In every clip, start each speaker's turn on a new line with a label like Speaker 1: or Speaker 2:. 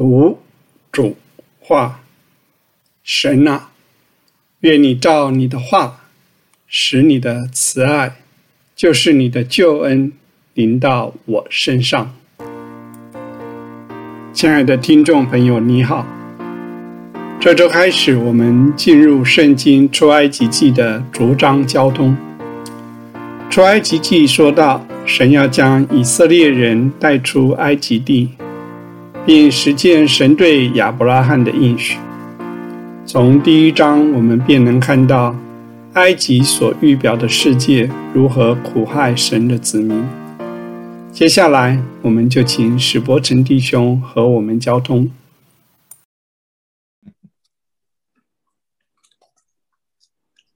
Speaker 1: 读主话，神啊，愿你照你的话，使你的慈爱，就是你的救恩，临到我身上。亲爱的听众朋友，你好。这周开始，我们进入圣经出埃及记的逐章交通。出埃及记说到，神要将以色列人带出埃及地。并实践神对亚伯拉罕的应许。从第一章，我们便能看到埃及所预表的世界如何苦害神的子民。接下来，我们就请史伯成弟兄和我们交通。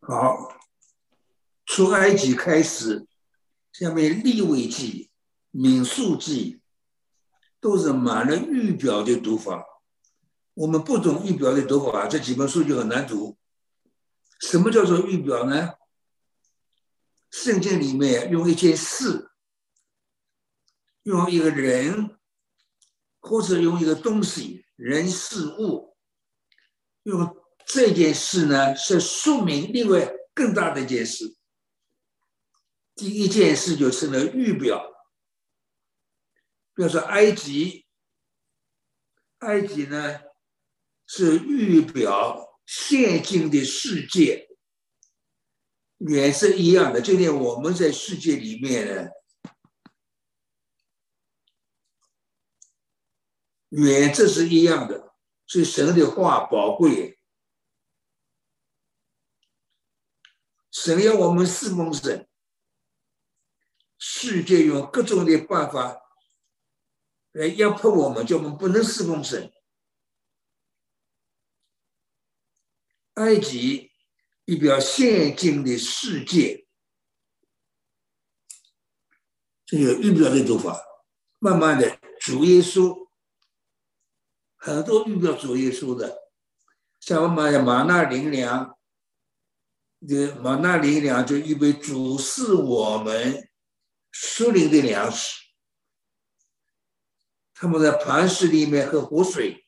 Speaker 2: 好，从埃及开始，下面立位记、民数记。都是满了预表的读法，我们不懂预表的读法，这几本书就很难读。什么叫做预表呢？圣经里面用一件事，用一个人，或者用一个东西、人、事物，用这件事呢，是说明另外更大的一件事。第一件事就成了预表。比如说埃及，埃及呢是预表现今的世界，也是一样的。今天我们在世界里面呢，原则是一样的，所以神的话宝贵，神要我们侍奉神，世界用各种的办法。来压迫我们，叫我们不能侍奉神。埃及一表现今的世界，这个预表的做法，慢慢的主耶稣，很多预表主耶稣的，像我们的马纳林粮，这马纳林粮就预备主是我们苏灵的粮食。他们在磐石里面喝活水，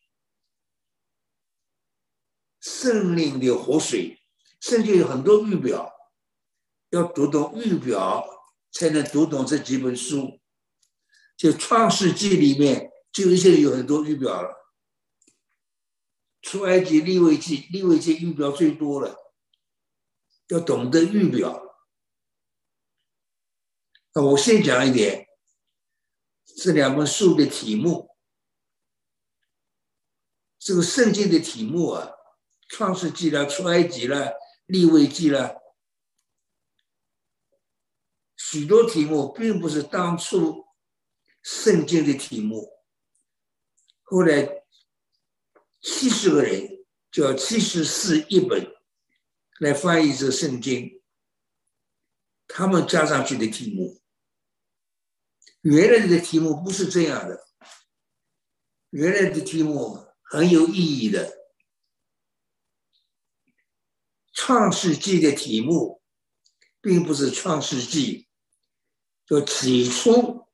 Speaker 2: 圣灵的活水，圣经有很多预表，要读懂预表才能读懂这几本书。就创世纪里面就一些有很多预表了，出埃及、历位记、历位记预表最多了，要懂得预表。那我先讲一点。这两本书的题目，这个圣经的题目啊，《创世纪》了，《出埃及》了，《立位记》了，许多题目并不是当初圣经的题目。后来七十个人叫七十四一本来翻译这圣经，他们加上去的题目。原来的题目不是这样的，原来的题目很有意义的。创世纪的题目并不是创世纪，叫起初。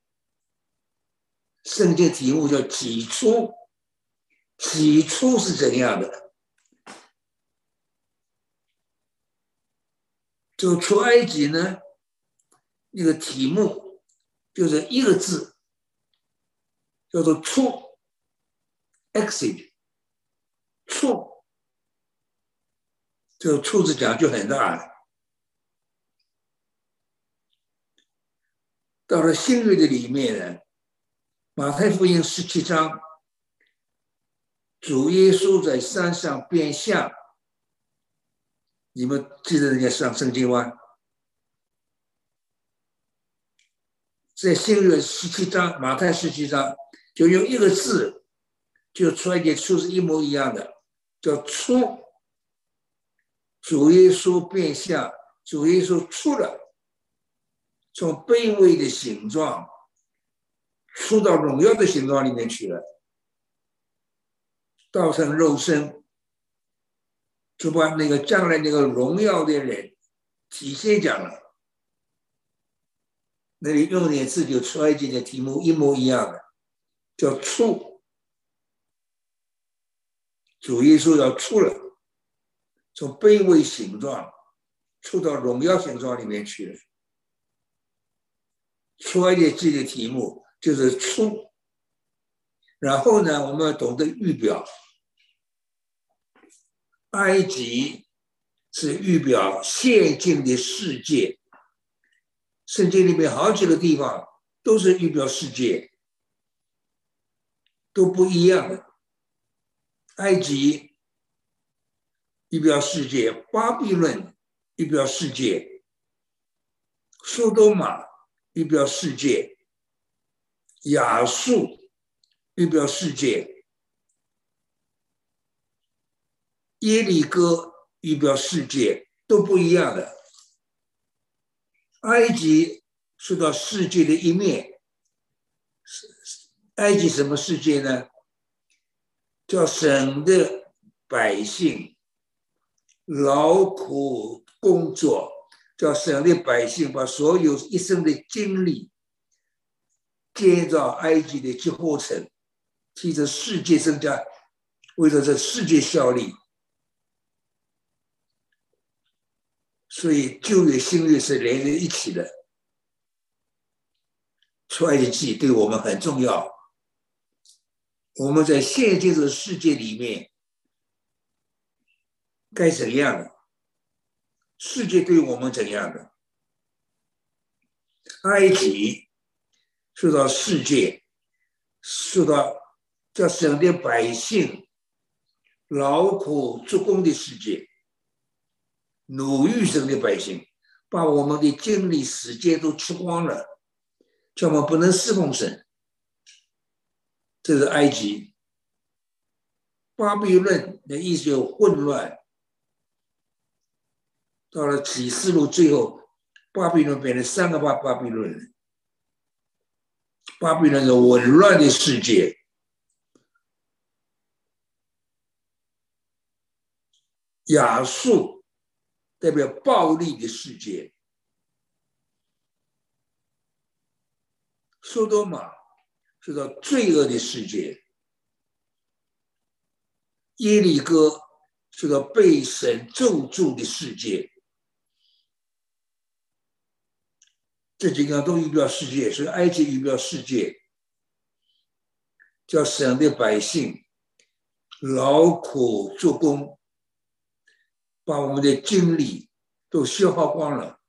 Speaker 2: 圣经题目叫起初，起初是怎样的？就出埃及呢？那个题目。就是一个字，叫做“出 ”，exit，出，这个“出”字讲究很大了。到了新约的里面呢，《马太福音》十七章，主耶稣在山上变相，你们记得人家上圣经吗？在新约十七章，马太十七章，就用一个字，就出来点出是一模一样的，叫出。主耶稣变相，主耶稣出了，从卑微的形状，出到荣耀的形状里面去了，道成肉身，就把那个将来那个荣耀的人体现讲了。那里用点字就出埃及的题目一模一样的，叫“出”，主耶稣要出了，从卑微形状出到荣耀形状里面去了。出埃及记的题目就是出，然后呢，我们要懂得预表，埃及是预表现今的世界。圣经里面好几个地方都是预表世界，都不一样的。埃及预表世界，巴比伦预表世界，苏多玛预表世界，亚述预表世界，耶利哥预表世界，都不一样的。埃及受到世界的一面，是埃及什么世界呢？叫神的百姓劳苦工作，叫神的百姓把所有一生的精力建造埃及的结合城，替这世界增加，为了这世界效力。所以旧约、新约是连在一起的。出埃及记对我们很重要。我们在现今的世界里面该怎样的？世界对我们怎样的？埃及受到世界受到叫省的百姓劳苦做工的世界。奴役生的百姓，把我们的精力、时间都吃光了，叫我们不能侍奉神。这是埃及、巴比伦的意思，有混乱。到了启示录最后，巴比伦变成三个巴巴比伦，巴比伦是紊乱的世界，亚述。代表暴力的世界，苏多玛是个罪恶的世界，耶利哥是个被神咒诅的世界。这几个都预表世界，所以埃及预表世界，叫神的百姓劳苦做工。把我们的精力都消耗光了，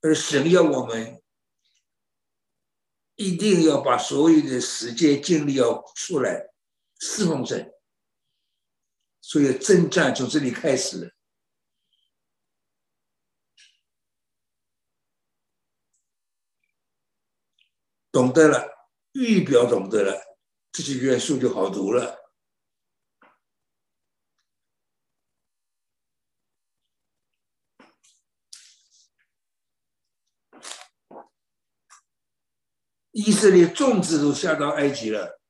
Speaker 2: 而神要我们一定要把所有的时间精力要出来侍奉神，所以征战从这里开始。懂得了，预表懂得了，这些元素就好读了。以色列众子都下到埃及了，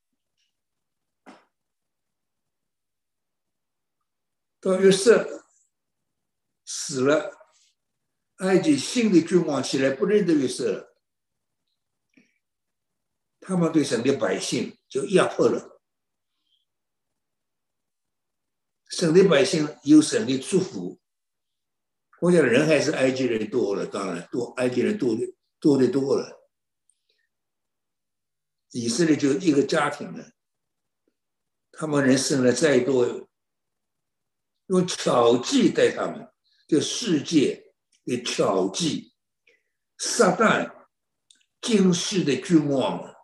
Speaker 2: 到约瑟死了，埃及新的君王起来不认得约瑟了，他们对神的百姓就压迫了，神的百姓有神的祝福，我想人还是埃及人多了，当然多，埃及人多的多的多了。以色列就一个家庭了，他们人生了再多，用巧计待他们，这世界的巧计，撒旦今世的君王，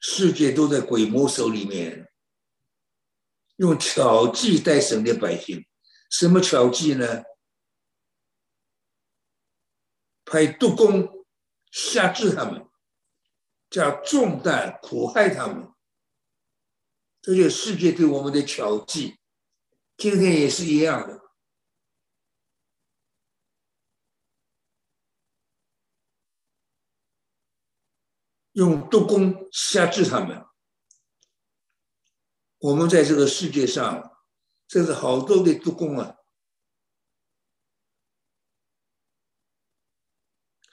Speaker 2: 世界都在鬼魔手里面，用巧计待神的百姓，什么巧计呢？派督工辖制他们。叫重担苦害他们，这就是世界对我们的巧计。今天也是一样的，用毒功辖制他们。我们在这个世界上，这是好多的毒功啊，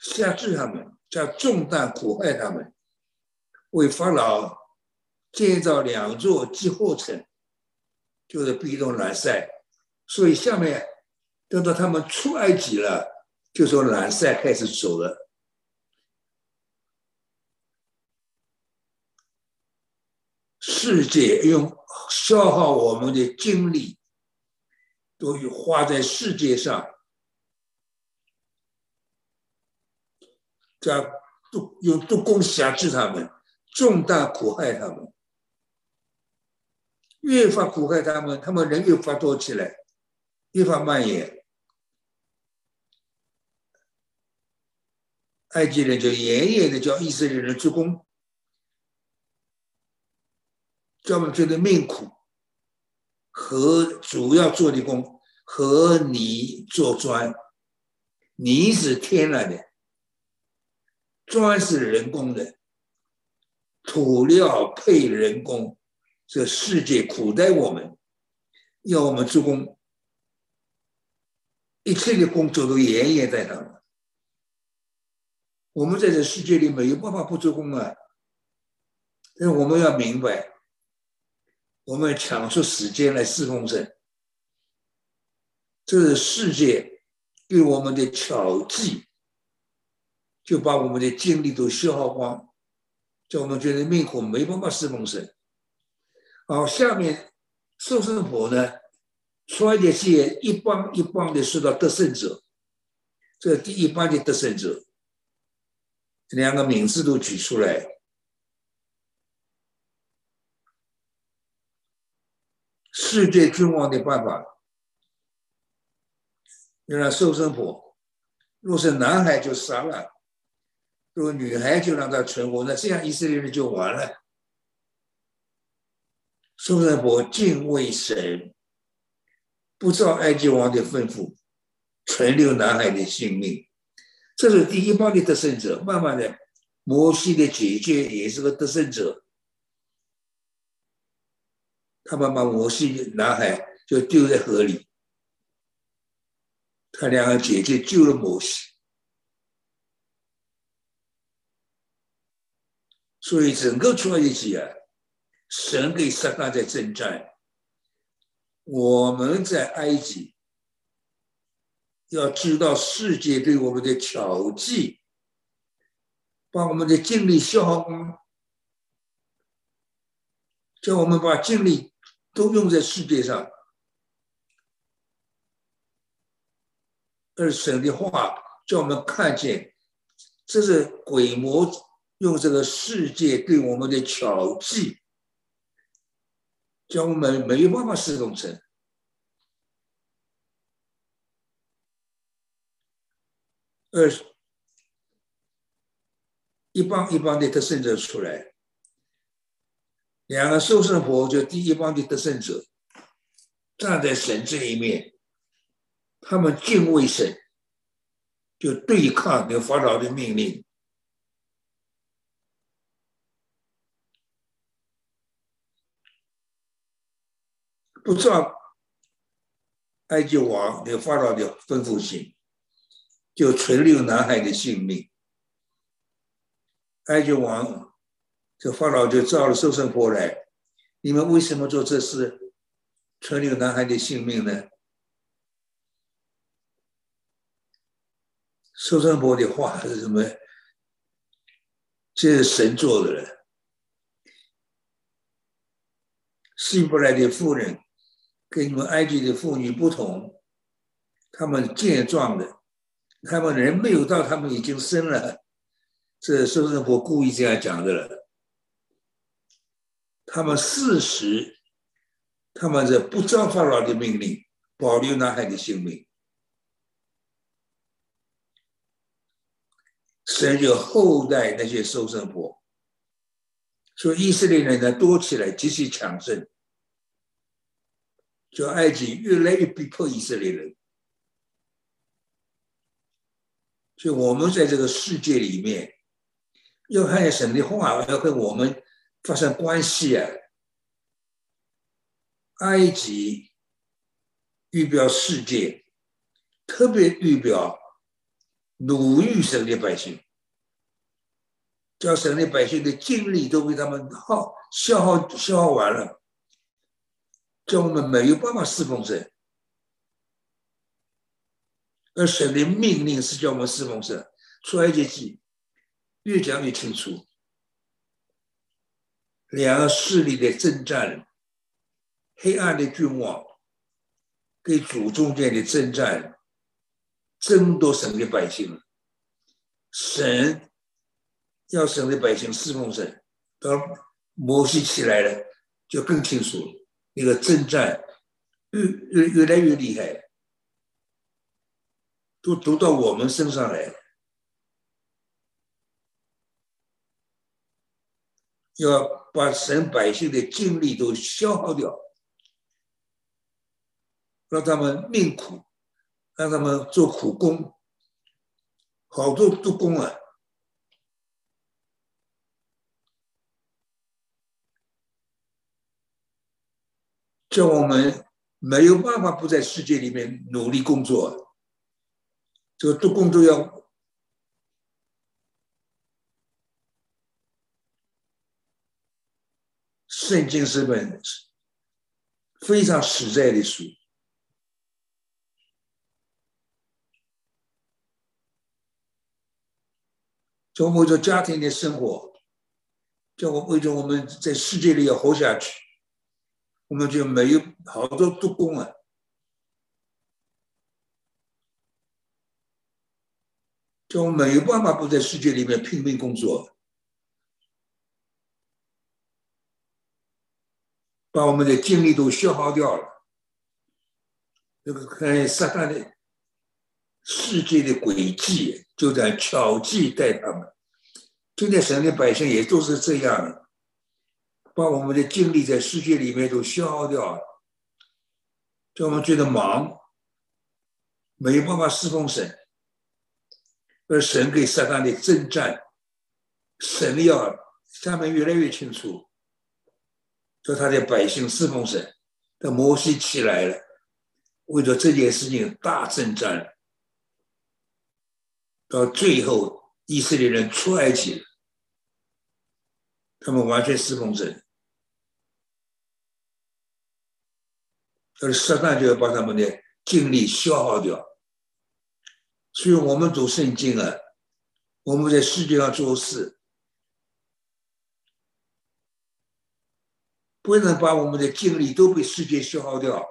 Speaker 2: 辖制他们，叫重担苦害他们。为法老建造两座集货城，就是逼动南塞。所以下面等到他们出埃及了，就说南塞开始走了。世界用消耗我们的精力，都花在世界上，这都用都攻辖制他们，重大苦害他们，越发苦害他们，他们人越发多起来，越发蔓延。埃及人就严严的叫以色列人做工。专门觉得命苦，和主要做的工和泥做砖，泥是天然的，砖是人工的，土料配人工，这世界苦待我们，要我们做工，一切的工作都严严在上。我们在这世界里没有办法不做工啊，但我们要明白。我们抢出时间来侍奉神，这是世界对我们的巧计，就把我们的精力都消耗光，叫我们觉得命苦，没办法侍奉神。好，下面受圣婆呢，说一些一帮一帮的说到得胜者，这第一帮的得胜者，两个名字都举出来。世界君王的办法，让受生婆，若是男孩就杀了，如果女孩就让他存活，那这样以色列人就完了。受生婆敬畏神，不照埃及王的吩咐，存留男孩的性命，这是第一帮的得胜者。慢慢的，摩西的姐姐也是个得胜者。他们把摩西男孩就丢在河里，他两个姐姐救了摩西，所以整个出埃及啊，神给撒旦在征战，我们在埃及要知道世界对我们的巧计，把我们的精力消耗光，叫我们把精力。都用在世界上，而神的话叫我们看见，这是鬼魔用这个世界对我们的巧计，叫我们没有办法侍奉成。二一帮一帮的得胜者出来。两个受圣婆就第一帮的得胜者，站在神这一面，他们敬畏神，就对抗那法老的命令，不知道埃及王那法老的吩咐信，就存留男孩的性命。埃及王。这法老就召了受圣婆来，你们为什么做这事，存留男孩的性命呢？受圣婆的话是什么？这是神做的了。希伯来的妇人跟你们埃及的妇女不同，他们健壮的，他们人没有到，他们已经生了。这受圣婆故意这样讲的了。他们事实，他们是不照法老的命令，保留男孩的性命，神就后代那些收生婆，所以以色列人呢多起来极其强盛，就埃及越来越逼迫以色列人，所以我们在这个世界里面，要看神的话，要跟我们。发生关系啊！埃及预表世界，特别预表奴役神的百姓。叫省内百姓的精力都被他们耗消耗消耗完了，叫我们没有办法侍奉神。而神的命令是叫我们侍奉神。出埃及记越讲越清楚，两个势力的征战，黑暗的君王跟主中间的征战，争夺神的百姓。神要神的百姓侍奉神，当摩西起来了，就更清楚了那个征战越越越来越厉害。都读到我们身上来，要把神百姓的精力都消耗掉，让他们命苦，让他们做苦工，好多做工啊，叫我们没有办法不在世界里面努力工作。这个做工作要圣经是本非常实在的书，就为着家庭的生活，叫我为着我们在世界里要活下去，我们就没有好多做工啊。就没有办法不在世界里面拼命工作，把我们的精力都消耗掉了。这个看撒旦的世界的轨迹，就在巧计待他们。今天神的百姓也都是这样，把我们的精力在世界里面都消耗掉了，叫我们觉得忙，没有办法侍奉神。而神给撒旦的征战，神要下面越来越清楚，说他的百姓侍奉神，的摩西起来了，为了这件事情大征战，到最后以色列人出埃及，他们完全侍奉神，而撒旦就要把他们的精力消耗掉。所以我们读圣经啊，我们在世界上做事，不能把我们的精力都被世界消耗掉，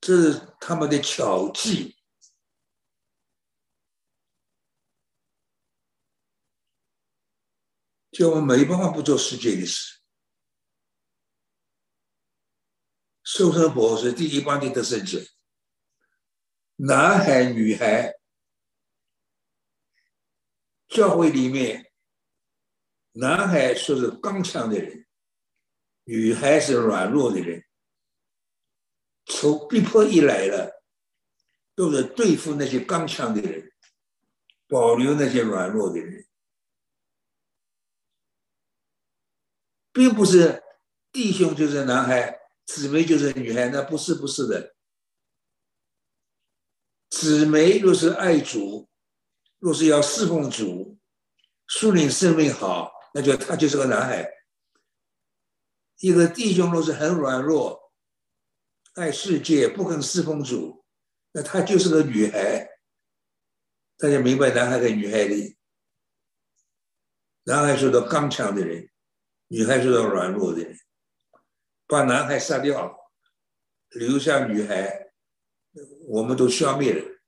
Speaker 2: 这是他们的巧计，叫我们没办法不做世界的事。受生婆是第一班的得胜者。男孩、女孩，教会里面，男孩说是刚强的人，女孩是软弱的人。从逼迫一来了，都是对付那些刚强的人，保留那些软弱的人，并不是弟兄就是男孩，姊妹就是女孩，那不是，不是的。姊妹若是爱主，若是要侍奉主，树灵生命好，那就他就是个男孩。一个弟兄若是很软弱，爱世界，不肯侍奉主，那他就是个女孩。大家明白男孩跟女孩的？男孩说到刚强的人，女孩说到软弱的人，把男孩杀掉，留下女孩。我们都消灭了。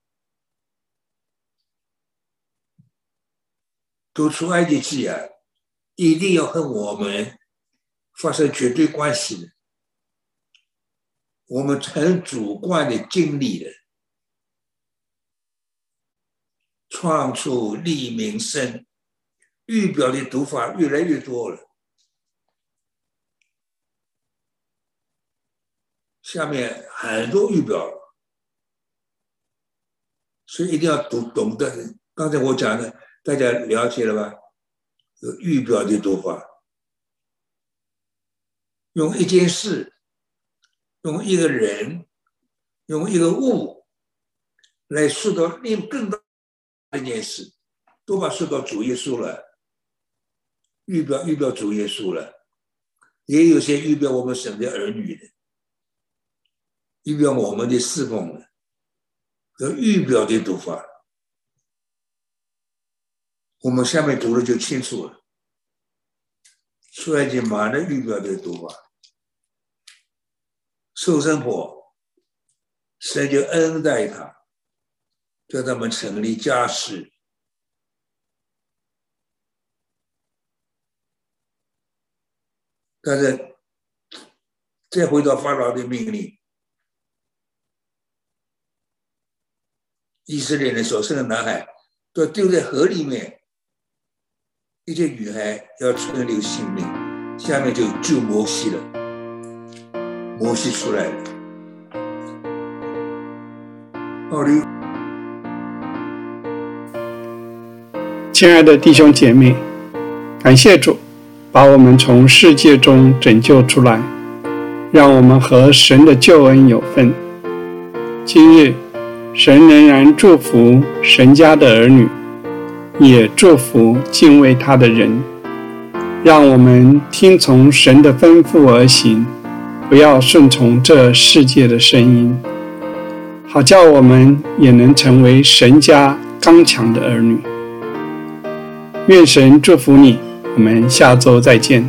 Speaker 2: 读出埃及记啊，一定要和我们发生绝对关系的。我们很主观的经历的，创出立民生，预表的读法越来越多了。下面很多预表。所以一定要读懂得，刚才我讲的，大家了解了吧？有预表的读法，用一件事，用一个人，用一个物，来说到另更大的一件事，都把说到主耶稣了。预表预表主耶稣了，也有些预表我们神的儿女的，预表我们的侍奉的，和预表的读法，我们下面读了就清楚了。出来就马的预表的读法，受生婆，神就恩待他，叫他们成立家室。但是，再回到法老的命令，以色列人所生的男孩都丢在河里面，一些女孩要存留性命。下面就救摩西了，摩西出来了。奥利，
Speaker 1: 亲爱的弟兄姐妹，感谢主。把我们从世界中拯救出来，让我们和神的救恩有份。今日，神仍然祝福神家的儿女，也祝福敬畏他的人。让我们听从神的吩咐而行，不要顺从这世界的声音，好叫我们也能成为神家刚强的儿女。愿神祝福你。我们下周再见。